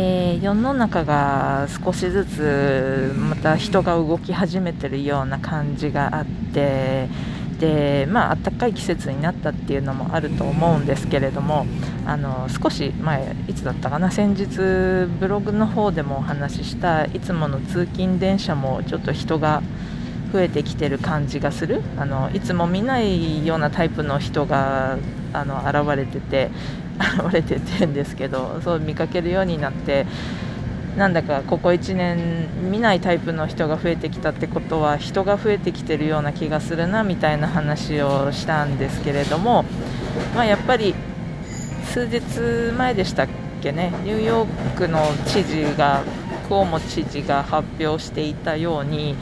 えー、世の中が少しずつまた人が動き始めてるような感じがあってでまあ暖かい季節になったっていうのもあると思うんですけれどもあの少し前いつだったかな先日ブログの方でもお話ししたいつもの通勤電車もちょっと人が増えてきてる感じがする。あのいつも見ないようなタイプの人があの現れてて現れててんですけどそう見かけるようになってなんだかここ1年見ないタイプの人が増えてきたってことは人が増えてきてるような気がするなみたいな話をしたんですけれども、まあ、やっぱり数日前でしたっけねニューヨークの知事がクオモ知事が発表していたように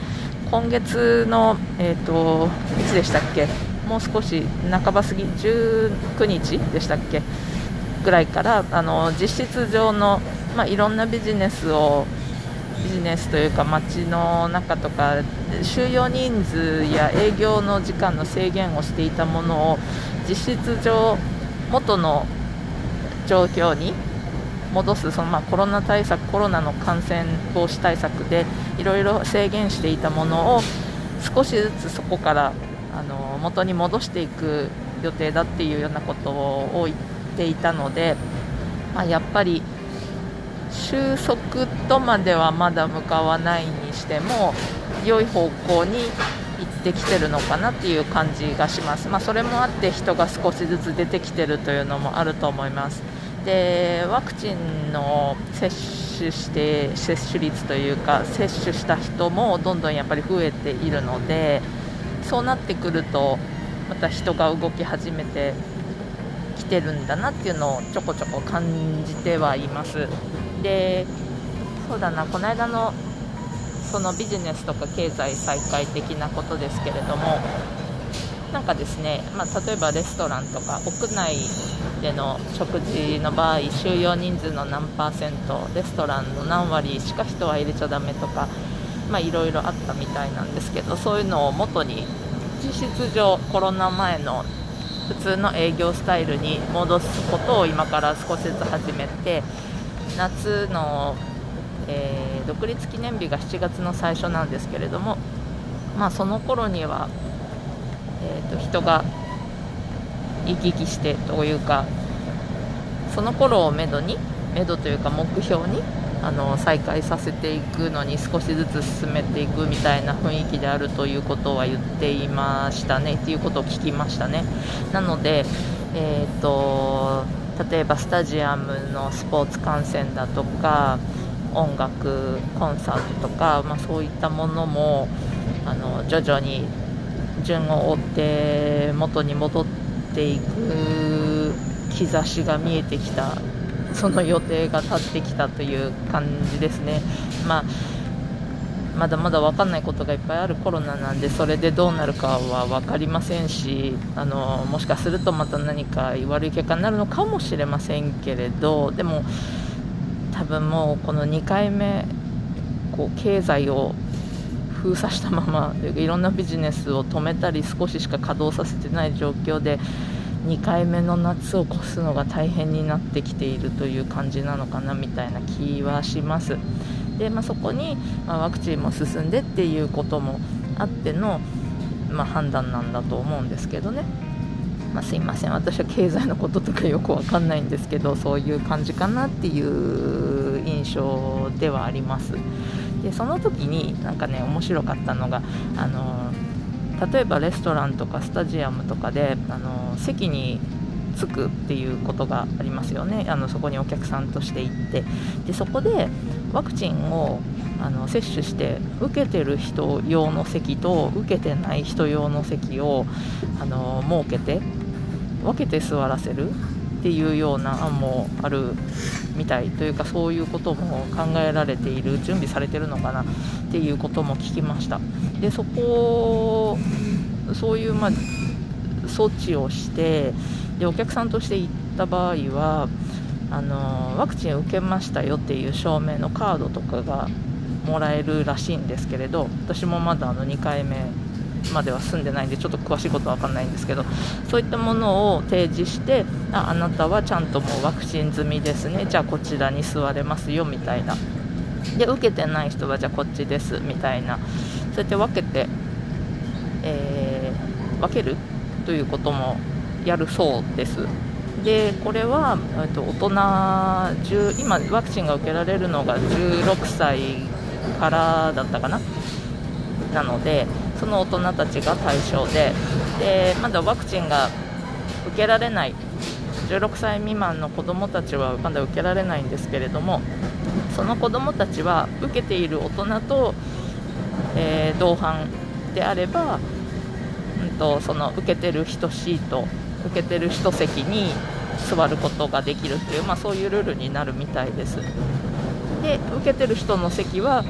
今月の、えーと、いつでしたっけもう少し半ば過ぎ19日でしたっけぐらいからあの実質上のまあ、いろんなビジネスをビジネスというか街の中とか収容人数や営業の時間の制限をしていたものを実質上元の状況に戻すそのまコロナ対策コロナの感染防止対策でいろいろ制限していたものを少しずつそこからあの元に戻していく予定だっていうようなことを言っていたので、まあ、やっぱり収束とまではまだ向かわないにしても良い方向に行ってきてるのかなっていう感じがします、まあ、それもあって人が少しずつ出てきてるというのもあると思います。でワクチンの接種して接種率というか接種した人もどんどんやっぱり増えているのでそうなってくるとまた人が動き始めてきてるんだなっていうのをちょこちょこ感じてはいます。でそうだなこの間のそのビジネスとか経済再開的なことですけれどもなんかですね、まあ、例えばレストランとか屋内での食事の場合収容人数の何パーセントレストランの何割しか人は入れちゃだめとかいろいろあったみたいなんですけどそういうのを元に実質上コロナ前の普通の営業スタイルに戻すことを今から少しずつ始めて夏の、えー、独立記念日が7月の最初なんですけれども、まあ、その頃には、えーと、人が行き来してというかその頃をめどにめどというか目標にあの再開させていくのに少しずつ進めていくみたいな雰囲気であるということは言っていましたね。っていうことを聞きましたね。なので、えーと例えばスタジアムのスポーツ観戦だとか音楽コンサートとか、まあ、そういったものもあの徐々に順を追って元に戻っていく兆しが見えてきたその予定が立ってきたという感じですね。まあまだまだ分かんないことがいっぱいあるコロナなんでそれでどうなるかは分かりませんしあのもしかするとまた何か悪い結果になるのかもしれませんけれどでも多分もうこの2回目こう経済を封鎖したままいろんなビジネスを止めたり少ししか稼働させてない状況で2回目の夏を越すのが大変になってきているという感じなのかなみたいな気はします。で、まあ、そこに、まあ、ワクチンも進んでっていうこともあっての、まあ、判断なんだと思うんですけどね。まあ、すいません私は経済のこととかよくわかんないんですけどそういう感じかなっていう印象ではありますでその時になんかね面白かったのがあの例えばレストランとかスタジアムとかであの席に着くっていうことがありますよね。あのそこにお客さんとして行って。でそこでワクチンをあの接種して受けてる人用の席と受けてない人用の席をあの設けて分けて座らせるっていうような案もあるみたいというかそういうことも考えられている準備されてるのかなっていうことも聞きました。でそこそういう、まあ、措置をしてでお客さんとして行った場合はあのワクチン受けましたよっていう証明のカードとかがもらえるらしいんですけれど私もまだあの2回目までは住んでないんでちょっと詳しいことは分かんないんですけどそういったものを提示してああなたはちゃんともうワクチン済みですねじゃあこちらに座れますよみたいな。で受けてない人はじゃあこっちですみたいな。そうやって分けて、えー、分けるということもやるそうです。でこれはと大人10今ワクチンが受けられるのが16歳からだったかな？なのでその大人たちが対象で。でまだワクチンが受けられない16歳未満の子どもたちはまだ受けられないんですけれどもその子どもたちは受けている大人と、えー、同伴であれば、うんと、その受けてる人シート受けてる人席に座ることができるっていう、まあ、そういうルールになるみたいです。で受けてる人の席は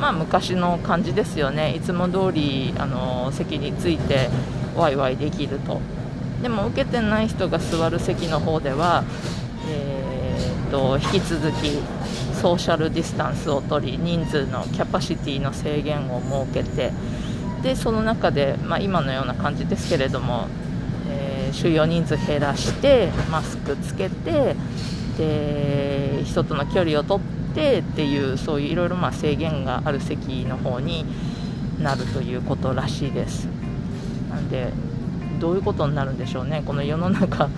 まあ昔の感じですよね。いつも通りあり席についてワイワイできると。でも受けてない人が座る席の方では、えーと、引き続きソーシャルディスタンスを取り人数のキャパシティの制限を設けてでその中で、まあ、今のような感じですけれども、えー、収容人数減らしてマスクつけてで人との距離を取ってっていうそういういろいろ制限がある席の方になるということらしいです。なんでどういうことになるんでしょうね。この世の中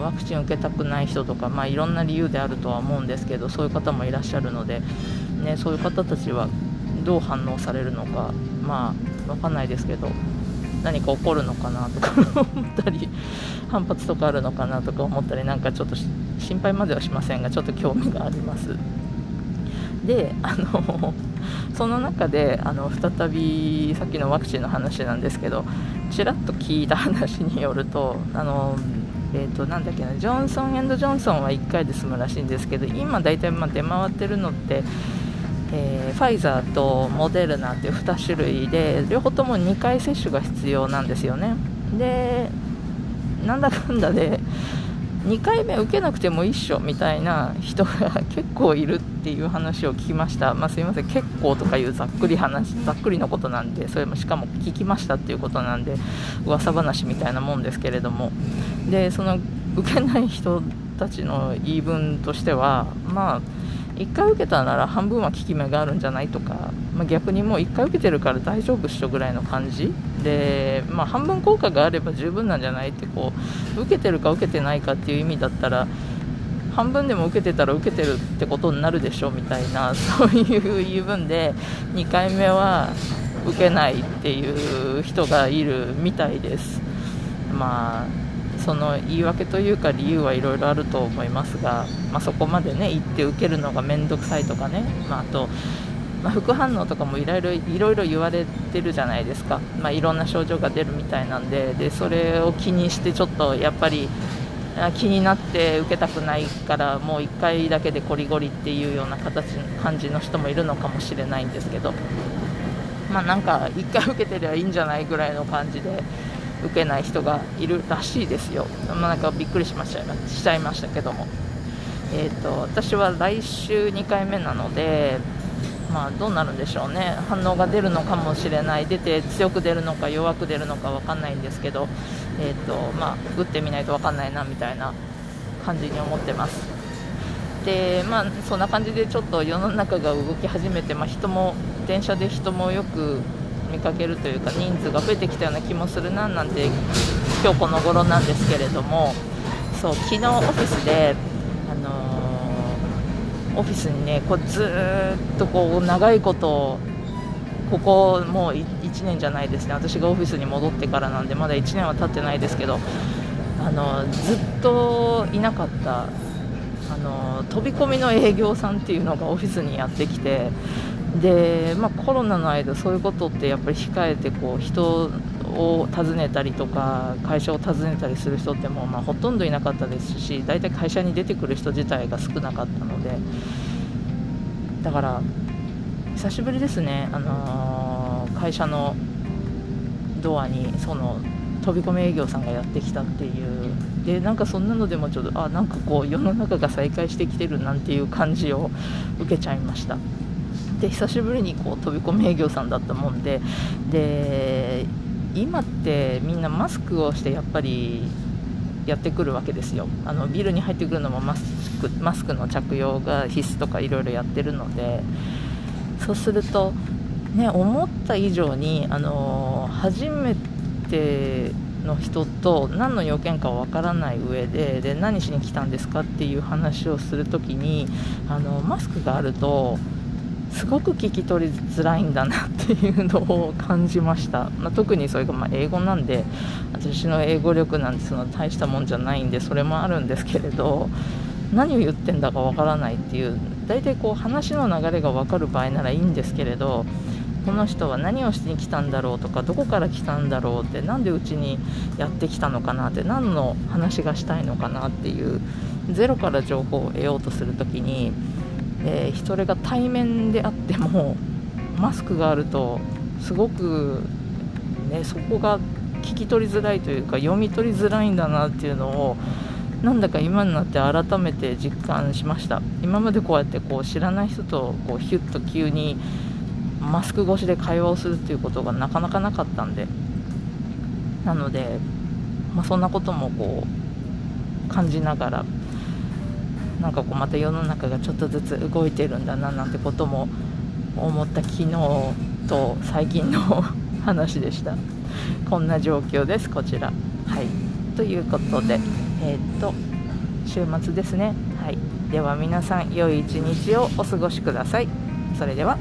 ワクチンを受けたくない人とか、まあ、いろんな理由であるとは思うんですけどそういう方もいらっしゃるので、ね、そういう方たちはどう反応されるのかまあ分かんないですけど何か起こるのかなとか 思ったり反発とかあるのかなとか思ったりなんかちょっと心配まではしませんがちょっと興味があります。であのその中であの再びさっきのワクチンの話なんですけどちらっと聞いた話によるとあのえーと、なだっけなジョンソン・ジョンソンは1回で済むらしいんですけど今、大体ま出回ってるのって、えー、ファイザーとモデルナっていう2種類で両方とも2回接種が必要なんですよね。でなんだかんだで2回目受けなくてもいいっしょみたいな人が結構いるっていう話を聞きました、まあ、すいません。結構とかいうざっくり話ざっくりのことなんでそれもしかも聞きましたっていうことなんで噂話みたいなもんですけれども。でその受けない人たちの言い分としてはまあ1回受けたなら半分は効き目があるんじゃないとか、まあ、逆にもう1回受けてるから大丈夫っしょぐらいの感じで、まあ、半分効果があれば十分なんじゃないってこう受けてるか受けてないかっていう意味だったら半分でも受けてたら受けてるってことになるでしょみたいな そういう言い分で2回目は受けないっていう人がいるみたいです。まあその言い訳というか理由はいろいろあると思いますが、まあ、そこまでね行って受けるのが面倒くさいとかね、まあ、あと、まあ、副反応とかもいろいろ言われてるじゃないですか、まあ、いろんな症状が出るみたいなんででそれを気にしてちょっとやっぱり気になって受けたくないからもう1回だけでこりごりっていうような形感じの人もいるのかもしれないんですけど。まあなんか1回受けてりゃいいんじゃないぐらいの感じで受けない人がいるらしいですよ、まあ、なんかびっくりしまししちゃいましたけども、えーと、私は来週2回目なので、まあ、どうなるんでしょうね、反応が出るのかもしれない、出て強く出るのか弱く出るのか分かんないんですけど、えーとまあ、打ってみないと分かんないなみたいな感じに思ってます。でまあ、そんな感じでちょっと世の中が動き始めて、まあ、人も電車で人もよく見かけるというか人数が増えてきたような気もするななんて今日この頃なんですけれどもそう昨日オフィスで、あのー、オフィスにねこうずっとこう長いことここもう1年じゃないですね。私がオフィスに戻ってからなんでまだ1年は経ってないですけどあのずっといなかったあの飛び込みの営業さんっていうのがオフィスにやってきてで、まあ、コロナの間そういうことってやっぱり控えてこう人を訪ねたりとか会社を訪ねたりする人ってもう、まあ、ほとんどいなかったですし大体会社に出てくる人自体が少なかったのでだから久しぶりですね、あのー、会社のドアにその飛び込み営業さんがやってきたっていう。でなんかそんなのでもちょっとあなんかこう世の中が再開してきてるなんていう感じを受けちゃいました。で久しぶりにこう飛び込み営業さんだったもんでで今ってみんなマスクをしてやっぱりやってくるわけですよ。あのビルに入ってくるのもマスクマスクの着用が必須とかいろいろやってるのでそうするとね思った以上にあの初めての人と何の要件かわからない上でで何しに来たんですかっていう話をする時にあのマスクがあるとすごく聞き取りづらいんだなっていうのを感じました、まあ、特にそれがま英語なんで私の英語力なんてその大したもんじゃないんでそれもあるんですけれど何を言ってんだかわからないっていう大体こう話の流れが分かる場合ならいいんですけれどこの人は何をしに来たんだろうとかどこから来たんだろうって何でうちにやってきたのかなって何の話がしたいのかなっていうゼロから情報を得ようとする時にえー、それが対面であってもマスクがあるとすごく、ね、そこが聞き取りづらいというか読み取りづらいんだなっていうのをなんだか今になって改めて実感しました。今までこうやってこう知らない人とこうヒュッと急にマスク越しで会話をするっていうことがなかなかなかったんでなので、まあ、そんなこともこう感じながらなんかこうまた世の中がちょっとずつ動いてるんだななんてことも思った昨日と最近の話でした。こんな状況ですこちら。はい。ということでえー、っと週末ですね。はい。では皆さん良い一日をお過ごしください。それでは。